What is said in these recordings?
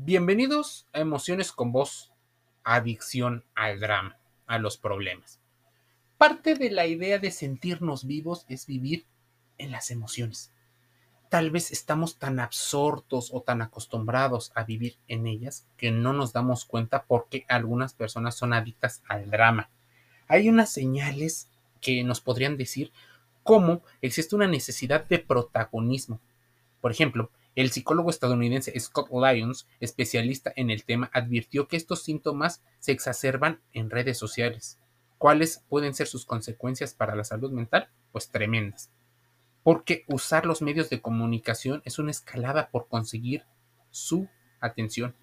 Bienvenidos a Emociones con Voz, adicción al drama, a los problemas. Parte de la idea de sentirnos vivos es vivir en las emociones. Tal vez estamos tan absortos o tan acostumbrados a vivir en ellas que no nos damos cuenta porque algunas personas son adictas al drama. Hay unas señales que nos podrían decir cómo existe una necesidad de protagonismo. Por ejemplo, el psicólogo estadounidense Scott Lyons, especialista en el tema, advirtió que estos síntomas se exacerban en redes sociales. ¿Cuáles pueden ser sus consecuencias para la salud mental? Pues tremendas. Porque usar los medios de comunicación es una escalada por conseguir su atención.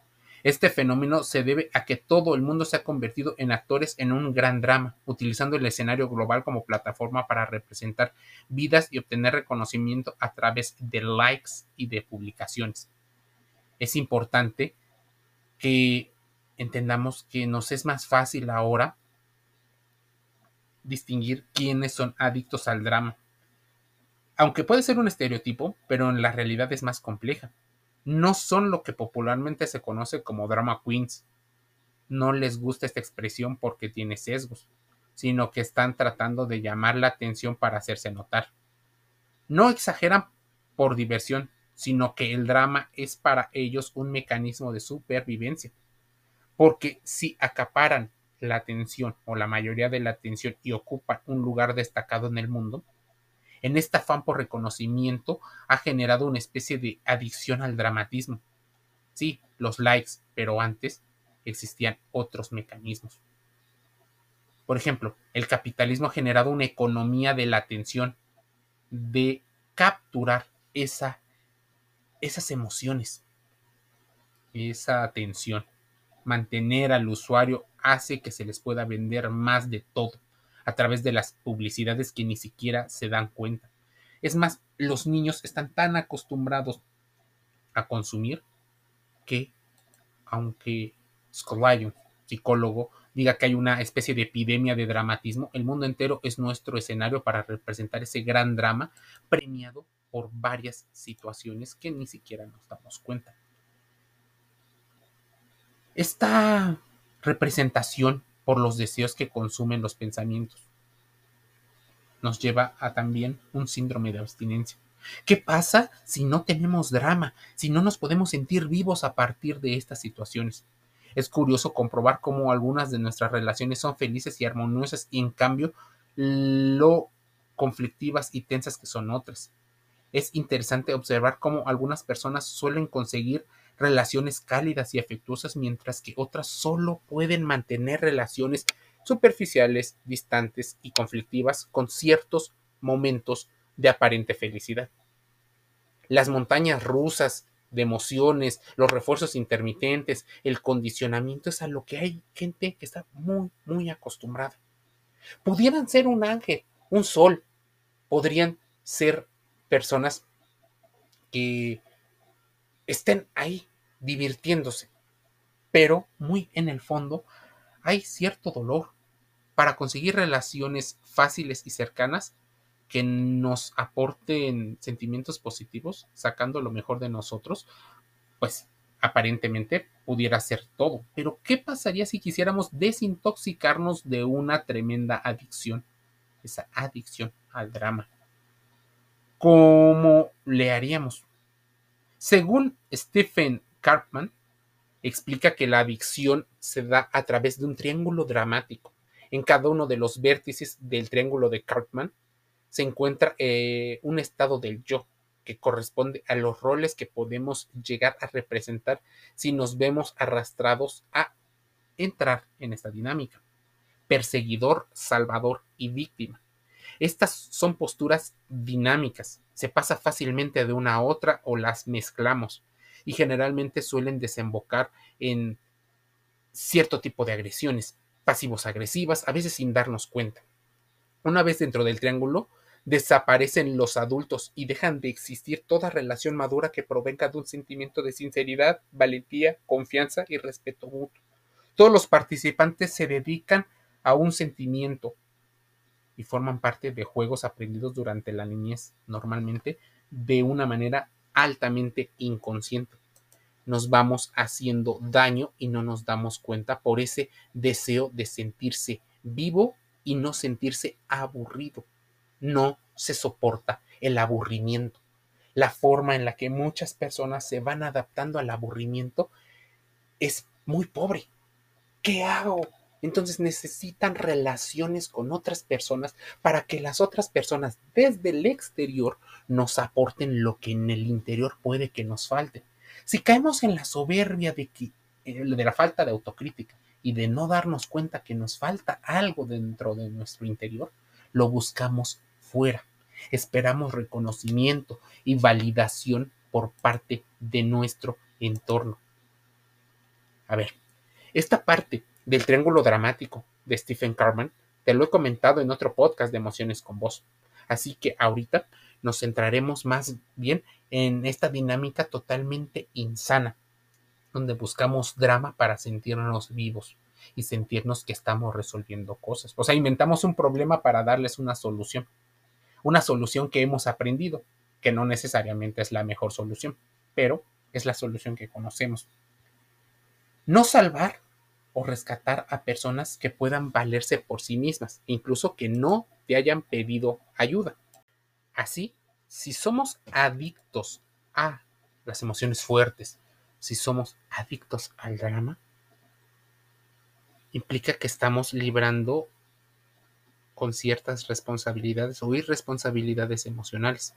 Este fenómeno se debe a que todo el mundo se ha convertido en actores en un gran drama, utilizando el escenario global como plataforma para representar vidas y obtener reconocimiento a través de likes y de publicaciones. Es importante que entendamos que nos es más fácil ahora distinguir quiénes son adictos al drama. Aunque puede ser un estereotipo, pero en la realidad es más compleja no son lo que popularmente se conoce como drama queens. No les gusta esta expresión porque tiene sesgos, sino que están tratando de llamar la atención para hacerse notar. No exageran por diversión, sino que el drama es para ellos un mecanismo de supervivencia. Porque si acaparan la atención o la mayoría de la atención y ocupan un lugar destacado en el mundo, en este afán por reconocimiento ha generado una especie de adicción al dramatismo. Sí, los likes, pero antes existían otros mecanismos. Por ejemplo, el capitalismo ha generado una economía de la atención, de capturar esa, esas emociones, esa atención. Mantener al usuario hace que se les pueda vender más de todo a través de las publicidades que ni siquiera se dan cuenta. Es más, los niños están tan acostumbrados a consumir que, aunque Scolayo, psicólogo, diga que hay una especie de epidemia de dramatismo, el mundo entero es nuestro escenario para representar ese gran drama premiado por varias situaciones que ni siquiera nos damos cuenta. Esta representación por los deseos que consumen los pensamientos. Nos lleva a también un síndrome de abstinencia. ¿Qué pasa si no tenemos drama, si no nos podemos sentir vivos a partir de estas situaciones? Es curioso comprobar cómo algunas de nuestras relaciones son felices y armoniosas y en cambio lo conflictivas y tensas que son otras. Es interesante observar cómo algunas personas suelen conseguir relaciones cálidas y afectuosas, mientras que otras solo pueden mantener relaciones superficiales, distantes y conflictivas con ciertos momentos de aparente felicidad. Las montañas rusas de emociones, los refuerzos intermitentes, el condicionamiento es a lo que hay gente que está muy, muy acostumbrada. Pudieran ser un ángel, un sol, podrían ser personas que estén ahí divirtiéndose. Pero muy en el fondo hay cierto dolor para conseguir relaciones fáciles y cercanas que nos aporten sentimientos positivos, sacando lo mejor de nosotros, pues aparentemente pudiera ser todo. Pero ¿qué pasaría si quisiéramos desintoxicarnos de una tremenda adicción? Esa adicción al drama. ¿Cómo le haríamos? Según Stephen Karpman, explica que la adicción se da a través de un triángulo dramático. En cada uno de los vértices del triángulo de Karpman se encuentra eh, un estado del yo que corresponde a los roles que podemos llegar a representar si nos vemos arrastrados a entrar en esta dinámica. Perseguidor, salvador y víctima. Estas son posturas dinámicas, se pasa fácilmente de una a otra o las mezclamos y generalmente suelen desembocar en cierto tipo de agresiones, pasivos agresivas, a veces sin darnos cuenta. Una vez dentro del triángulo, desaparecen los adultos y dejan de existir toda relación madura que provenga de un sentimiento de sinceridad, valentía, confianza y respeto mutuo. Todos los participantes se dedican a un sentimiento, y forman parte de juegos aprendidos durante la niñez, normalmente de una manera altamente inconsciente. nos vamos haciendo daño y no nos damos cuenta por ese deseo de sentirse vivo y no sentirse aburrido. No se soporta el aburrimiento. La forma en la que muchas personas se van adaptando al aburrimiento es muy pobre. ¿Qué hago? Entonces necesitan relaciones con otras personas para que las otras personas desde el exterior nos aporten lo que en el interior puede que nos falte. Si caemos en la soberbia de, que, eh, de la falta de autocrítica y de no darnos cuenta que nos falta algo dentro de nuestro interior, lo buscamos fuera. Esperamos reconocimiento y validación por parte de nuestro entorno. A ver, esta parte del triángulo dramático de Stephen Carman, te lo he comentado en otro podcast de Emociones con Voz. Así que ahorita nos centraremos más bien en esta dinámica totalmente insana, donde buscamos drama para sentirnos vivos y sentirnos que estamos resolviendo cosas. O sea, inventamos un problema para darles una solución. Una solución que hemos aprendido, que no necesariamente es la mejor solución, pero es la solución que conocemos. No salvar o rescatar a personas que puedan valerse por sí mismas, incluso que no te hayan pedido ayuda. Así, si somos adictos a las emociones fuertes, si somos adictos al drama, implica que estamos librando con ciertas responsabilidades o irresponsabilidades emocionales.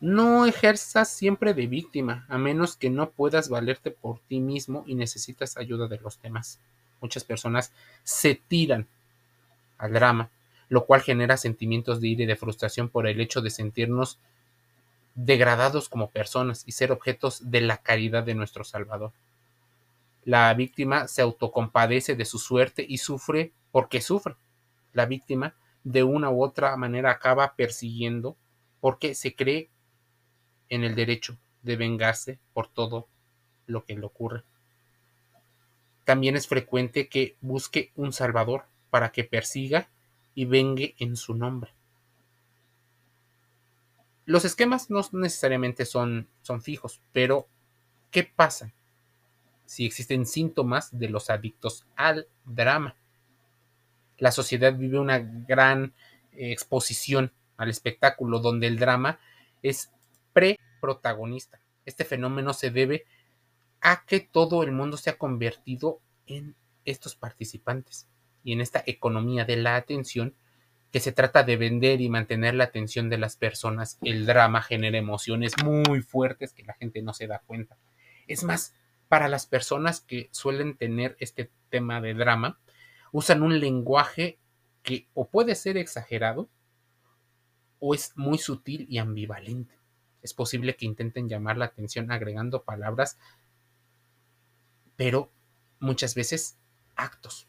No ejerzas siempre de víctima, a menos que no puedas valerte por ti mismo y necesitas ayuda de los demás. Muchas personas se tiran al drama, lo cual genera sentimientos de ira y de frustración por el hecho de sentirnos degradados como personas y ser objetos de la caridad de nuestro Salvador. La víctima se autocompadece de su suerte y sufre porque sufre. La víctima de una u otra manera acaba persiguiendo porque se cree en el derecho de vengarse por todo lo que le ocurre. También es frecuente que busque un salvador para que persiga y vengue en su nombre. Los esquemas no necesariamente son, son fijos, pero ¿qué pasa si existen síntomas de los adictos al drama? La sociedad vive una gran exposición al espectáculo donde el drama es pre-protagonista. Este fenómeno se debe a que todo el mundo se ha convertido en estos participantes y en esta economía de la atención que se trata de vender y mantener la atención de las personas. El drama genera emociones muy fuertes que la gente no se da cuenta. Es más, para las personas que suelen tener este tema de drama, usan un lenguaje que o puede ser exagerado o es muy sutil y ambivalente es posible que intenten llamar la atención agregando palabras, pero muchas veces actos.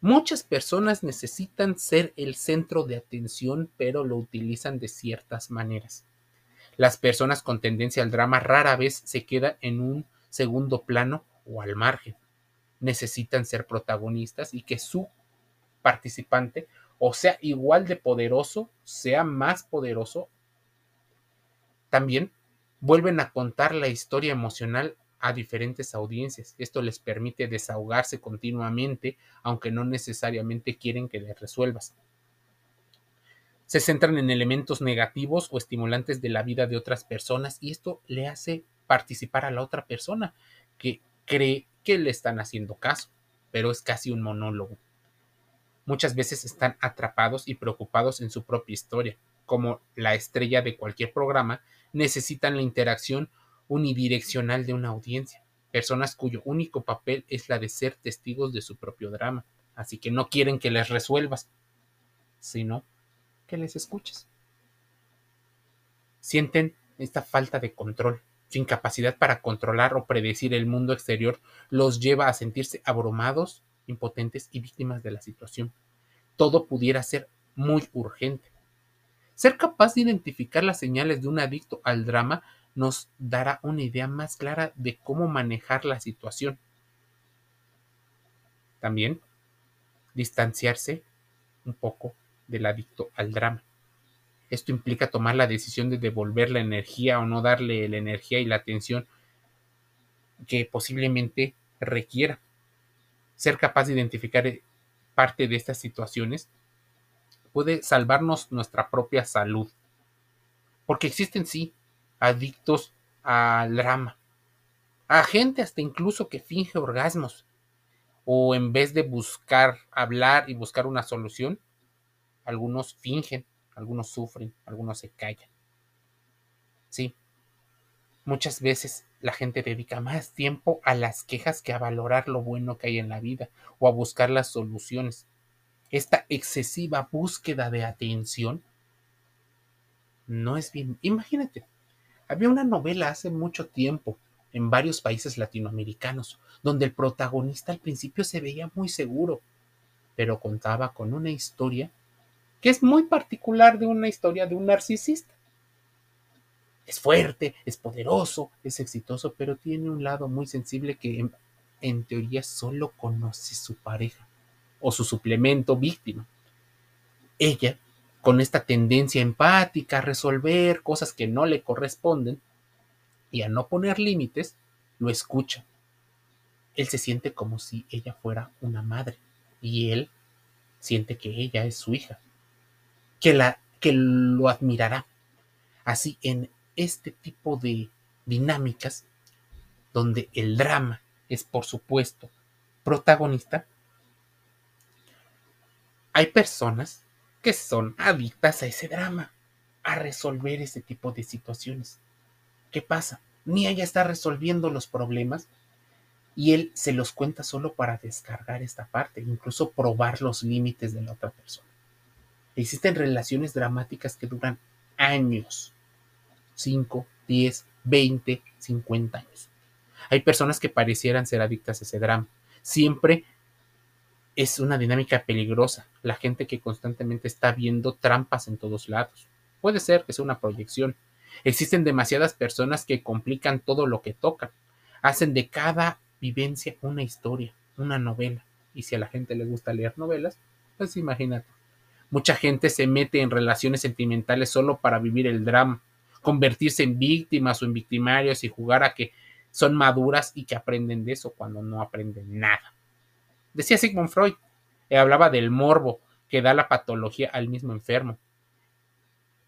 Muchas personas necesitan ser el centro de atención, pero lo utilizan de ciertas maneras. Las personas con tendencia al drama rara vez se quedan en un segundo plano o al margen. Necesitan ser protagonistas y que su participante o sea igual de poderoso, sea más poderoso también vuelven a contar la historia emocional a diferentes audiencias. Esto les permite desahogarse continuamente, aunque no necesariamente quieren que les resuelvas. Se centran en elementos negativos o estimulantes de la vida de otras personas y esto le hace participar a la otra persona que cree que le están haciendo caso, pero es casi un monólogo. Muchas veces están atrapados y preocupados en su propia historia, como la estrella de cualquier programa necesitan la interacción unidireccional de una audiencia, personas cuyo único papel es la de ser testigos de su propio drama, así que no quieren que les resuelvas, sino que les escuches. Sienten esta falta de control, su incapacidad para controlar o predecir el mundo exterior los lleva a sentirse abrumados, impotentes y víctimas de la situación. Todo pudiera ser muy urgente, ser capaz de identificar las señales de un adicto al drama nos dará una idea más clara de cómo manejar la situación. También distanciarse un poco del adicto al drama. Esto implica tomar la decisión de devolver la energía o no darle la energía y la atención que posiblemente requiera. Ser capaz de identificar eh, parte de estas situaciones puede salvarnos nuestra propia salud. Porque existen, sí, adictos al drama. A gente hasta incluso que finge orgasmos. O en vez de buscar hablar y buscar una solución, algunos fingen, algunos sufren, algunos se callan. Sí, muchas veces la gente dedica más tiempo a las quejas que a valorar lo bueno que hay en la vida o a buscar las soluciones esta excesiva búsqueda de atención no es bien. Imagínate, había una novela hace mucho tiempo en varios países latinoamericanos donde el protagonista al principio se veía muy seguro, pero contaba con una historia que es muy particular de una historia de un narcisista. Es fuerte, es poderoso, es exitoso, pero tiene un lado muy sensible que en, teoría solo conoce su pareja o su suplemento víctima. Ella, con esta tendencia empática a resolver cosas que no le corresponden y a no poner límites, lo escucha. Él se siente como si ella fuera una madre y él siente que ella es su hija, que, la, que lo admirará. Así en este tipo de dinámicas, donde el drama es por supuesto protagonista, hay personas que son adictas a ese drama, a resolver ese tipo de situaciones. ¿Qué pasa? Ni ella está resolviendo los problemas y él se los cuenta solo para descargar esta parte, incluso probar los límites de la otra persona. Existen relaciones dramáticas que duran años, 5, 10, 20, 50 años. Hay personas que parecieran ser adictas a ese drama. Siempre es una dinámica peligrosa. La gente que constantemente está viendo trampas en todos lados. Puede ser que sea una proyección. Existen demasiadas personas que complican todo lo que tocan. Hacen de cada vivencia una historia, una novela. Y si a la gente le gusta leer novelas, pues imagínate. Mucha gente se mete en relaciones sentimentales solo para vivir el drama, convertirse en víctimas o en victimarios y jugar a que son maduras y que aprenden de eso cuando no aprenden nada. Decía Sigmund Freud, eh, hablaba del morbo que da la patología al mismo enfermo.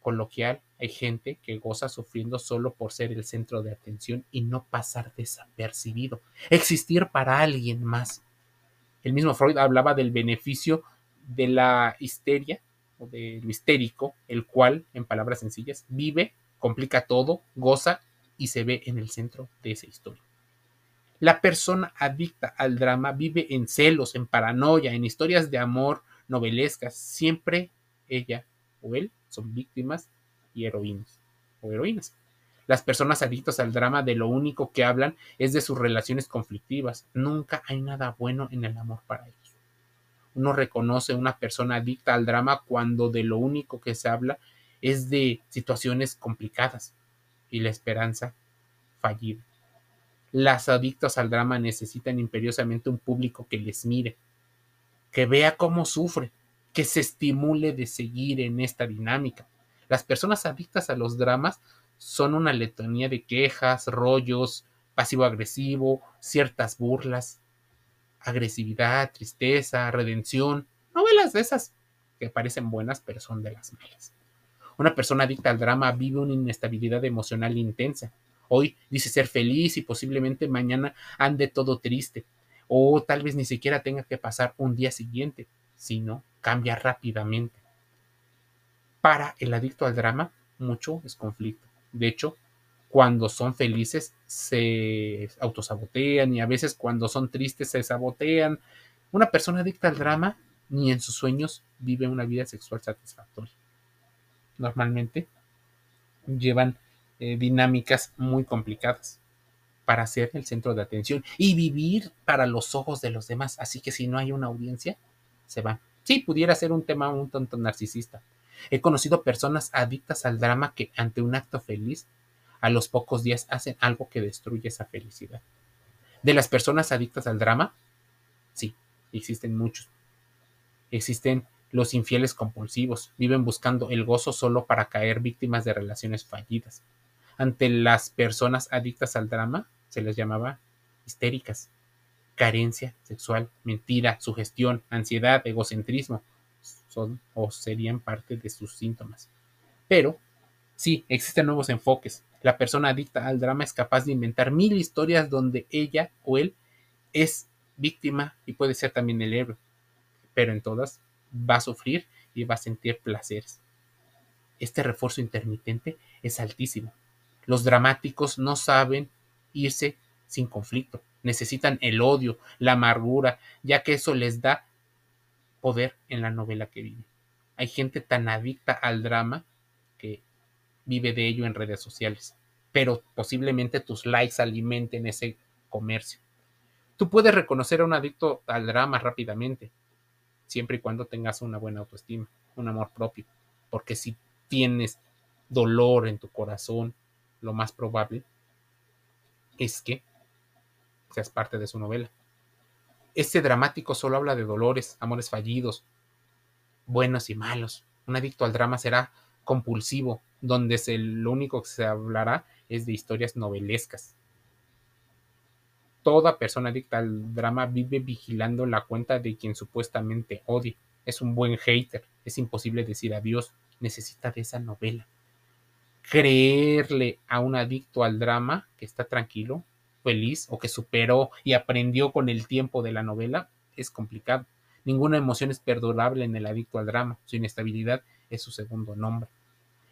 Coloquial, hay gente que goza sufriendo solo por ser el centro de atención y no pasar desapercibido, existir para alguien más. El mismo Freud hablaba del beneficio de la histeria o de lo histérico, el cual, en palabras sencillas, vive, complica todo, goza y se ve en el centro de esa historia. La persona adicta al drama vive en celos, en paranoia, en historias de amor novelescas. Siempre ella o él son víctimas y heroínas o heroínas. Las personas adictas al drama de lo único que hablan es de sus relaciones conflictivas. Nunca hay nada bueno en el amor para ellos. Uno reconoce a una persona adicta al drama cuando de lo único que se habla es de situaciones complicadas y la esperanza fallida. Las adictas al drama necesitan imperiosamente un público que les mire, que vea cómo sufre, que se estimule de seguir en esta dinámica. Las personas adictas a los dramas son una letanía de quejas, rollos, pasivo-agresivo, ciertas burlas, agresividad, tristeza, redención, novelas de esas que parecen buenas pero son de las malas. Una persona adicta al drama vive una inestabilidad emocional intensa, Hoy dice ser feliz y posiblemente mañana ande todo triste. O tal vez ni siquiera tenga que pasar un día siguiente, sino cambia rápidamente. Para el adicto al drama, mucho es conflicto. De hecho, cuando son felices se autosabotean y a veces cuando son tristes se sabotean. Una persona adicta al drama ni en sus sueños vive una vida sexual satisfactoria. Normalmente llevan eh, dinámicas muy complicadas para ser el centro de atención y vivir para los ojos de los demás. Así que si no hay una audiencia, se van. Sí, pudiera ser un tema un tanto narcisista. He conocido personas adictas al drama que ante un acto feliz, a los pocos días hacen algo que destruye esa felicidad. De las personas adictas al drama, sí, existen muchos. Existen los infieles compulsivos, viven buscando el gozo solo para caer víctimas de relaciones fallidas ante las personas adictas al drama, se les llamaba histéricas, carencia sexual, mentira, sugestión, ansiedad, egocentrismo, son o serían parte de sus síntomas. Pero sí, existen nuevos enfoques. La persona adicta al drama es capaz de inventar mil historias donde ella o él es víctima y puede ser también el héroe, pero en todas va a sufrir y va a sentir placeres. Este refuerzo intermitente es altísimo. Los dramáticos no saben irse sin conflicto. Necesitan el odio, la amargura, ya que eso les da poder en la novela que vive. Hay gente tan adicta al drama que vive de ello en redes sociales, pero posiblemente tus likes alimenten ese comercio. Tú puedes reconocer a un adicto al drama rápidamente, siempre y cuando tengas una buena autoestima, un amor propio, porque si tienes dolor en tu corazón, lo más probable es que seas parte de su novela. Este dramático solo habla de dolores, amores fallidos, buenos y malos. Un adicto al drama será compulsivo, donde lo único que se hablará es de historias novelescas. Toda persona adicta al drama vive vigilando la cuenta de quien supuestamente odia. Es un buen hater, es imposible decir adiós, necesita de esa novela creerle a un adicto al drama que está tranquilo, feliz o que superó y aprendió con el tiempo de la novela es complicado. Ninguna emoción es perdurable en el adicto al drama. Su inestabilidad es su segundo nombre.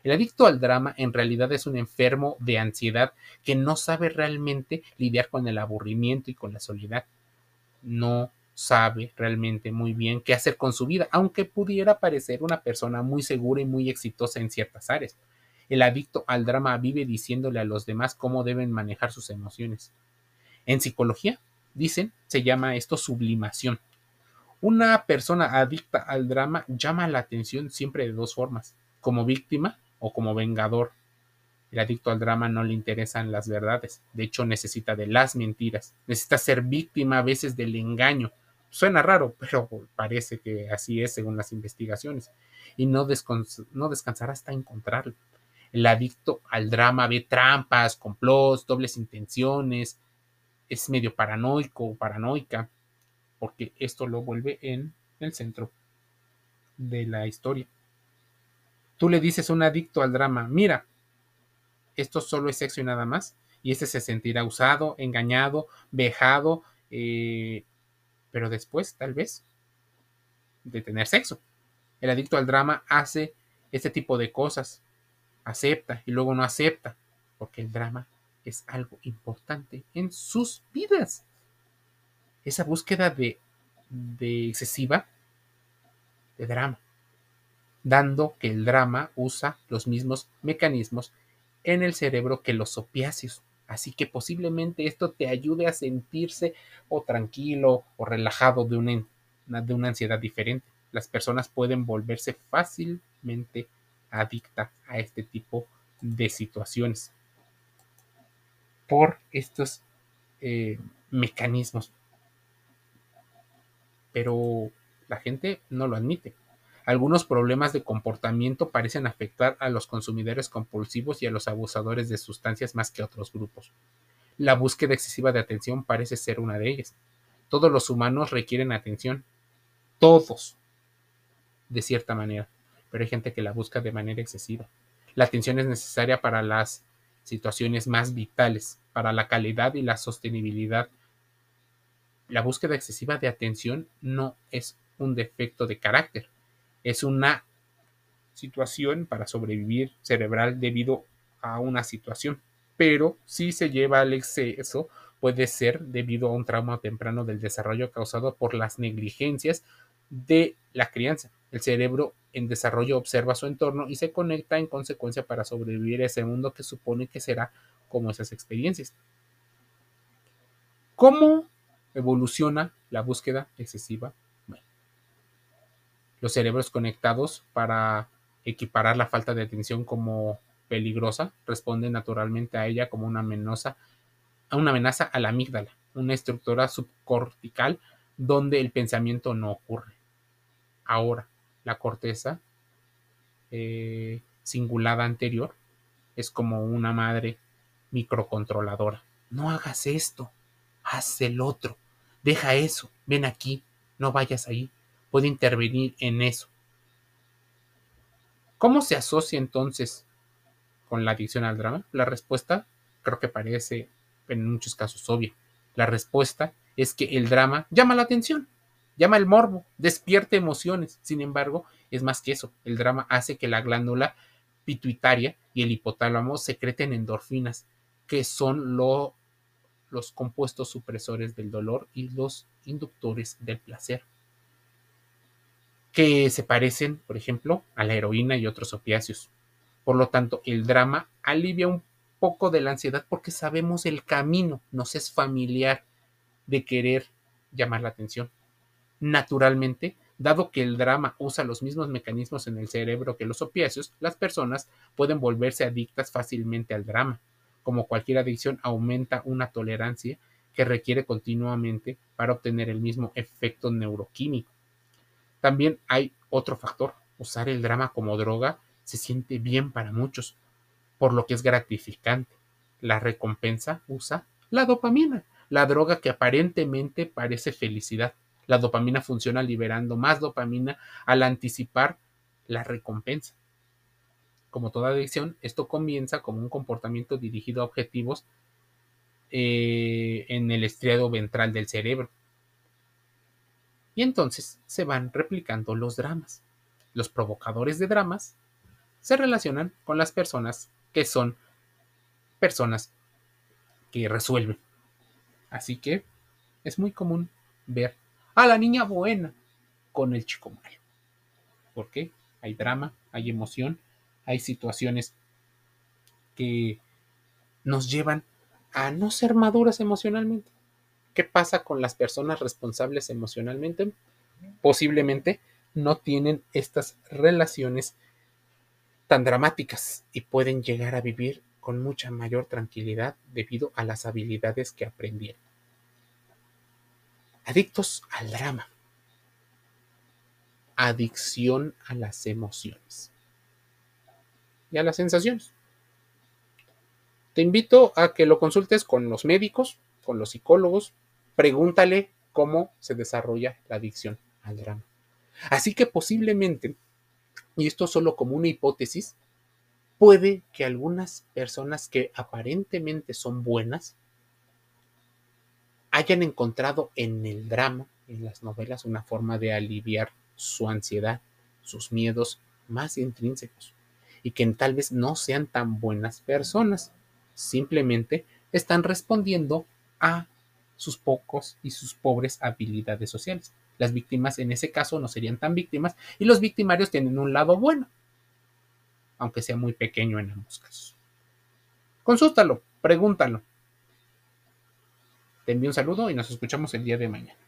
El adicto al drama en realidad es un enfermo de ansiedad que no sabe realmente lidiar con el aburrimiento y con la soledad. No sabe realmente muy bien qué hacer con su vida, aunque pudiera parecer una persona muy segura y muy exitosa en ciertas áreas. El adicto al drama vive diciéndole a los demás cómo deben manejar sus emociones. En psicología, dicen, se llama esto sublimación. Una persona adicta al drama llama la atención siempre de dos formas, como víctima o como vengador. El adicto al drama no le interesan las verdades, de hecho necesita de las mentiras, necesita ser víctima a veces del engaño. Suena raro, pero parece que así es según las investigaciones, y no, no descansará hasta encontrarlo. El adicto al drama ve trampas, complots, dobles intenciones, es medio paranoico o paranoica, porque esto lo vuelve en el centro de la historia. Tú le dices a un adicto al drama, mira, esto solo es sexo y nada más, y este se sentirá usado, engañado, vejado, eh, pero después, tal vez, de tener sexo. El adicto al drama hace este tipo de cosas, acepta y luego no acepta, porque el drama es algo importante en sus vidas. Esa búsqueda de, de excesiva de drama, dando que el drama usa los mismos mecanismos en el cerebro que los opiáceos. Así que posiblemente esto te ayude a sentirse o tranquilo o relajado de una, de una ansiedad diferente. Las personas pueden volverse fácilmente adicta a este tipo de situaciones por estos eh, mecanismos. Pero la gente no lo admite. Algunos problemas de comportamiento parecen afectar a los consumidores compulsivos y a los abusadores de sustancias más que a otros grupos. La búsqueda excesiva de atención parece ser una de ellas. Todos los humanos requieren atención. Todos. De cierta manera pero hay gente que la busca de manera excesiva. La atención es necesaria para las situaciones más vitales, para la calidad y la sostenibilidad. La búsqueda excesiva de atención no es un defecto de carácter, es una situación para sobrevivir cerebral debido a una situación, pero si se lleva al exceso puede ser debido a un trauma temprano del desarrollo causado por las negligencias de la crianza. El cerebro en desarrollo observa su entorno y se conecta en consecuencia para sobrevivir a ese mundo que supone que será como esas experiencias. ¿Cómo evoluciona la búsqueda excesiva? Bueno, los cerebros conectados para equiparar la falta de atención como peligrosa responden naturalmente a ella como una amenaza, a una amenaza a la amígdala, una estructura subcortical donde el pensamiento no ocurre. Ahora, la corteza eh, cingulada anterior es como una madre microcontroladora. No hagas esto, haz el otro, deja eso, ven aquí, no vayas ahí, puede intervenir en eso. ¿Cómo se asocia entonces con la adicción al drama? La respuesta creo que parece en muchos casos obvia. La respuesta es que el drama llama la atención, llama el morbo, despierta emociones. Sin embargo, es más que eso. El drama hace que la glándula pituitaria y el hipotálamo secreten endorfinas, que son los compuestos supresores del dolor y los inductores del placer, que se parecen, por ejemplo, a la heroína y otros opiáceos. Por lo tanto, el drama alivia un poco de la ansiedad porque sabemos el camino, nos es familiar de querer llamar la atención. Naturalmente, dado que el drama usa los mismos mecanismos en el cerebro que los opiáceos, las personas pueden volverse adictas fácilmente al drama. Como cualquier adicción, aumenta una tolerancia que requiere continuamente para obtener el mismo efecto neuroquímico. También hay otro factor. Usar el drama como droga se siente bien para muchos, por lo que es gratificante. La recompensa usa la dopamina, la droga que aparentemente parece felicidad. La dopamina funciona liberando más dopamina al anticipar la recompensa. Como toda adicción, esto comienza como un comportamiento dirigido a objetivos eh, en el estriado ventral del cerebro. Y entonces se van replicando los dramas. Los provocadores de dramas se relacionan con las personas que son personas que resuelven. Así que es muy común ver a la niña buena con el chico malo. ¿Por qué? Hay drama, hay emoción, hay situaciones que nos llevan a no ser maduras emocionalmente. ¿Qué pasa con las personas responsables emocionalmente? Posiblemente no tienen estas relaciones tan dramáticas y pueden llegar a vivir con mucha mayor tranquilidad debido a las habilidades que aprendieron. Adictos al drama. Adicción a las emociones y a las sensaciones. Te invito a que lo consultes con los médicos, con los psicólogos. Pregúntale cómo se desarrolla la adicción al drama. Así que posiblemente y esto solo como una hipótesis, puede que algunas personas que aparentemente son buenas hayan encontrado en el drama, en las novelas, una forma de aliviar su ansiedad, sus miedos más intrínsecos, y que tal vez no sean tan buenas personas, simplemente están respondiendo a sus pocos y sus pobres habilidades sociales. Las víctimas en ese caso no serían tan víctimas y los victimarios tienen un lado bueno, aunque sea muy pequeño en ambos casos. Consúltalo, pregúntalo. Te envío un saludo y nos escuchamos el día de mañana.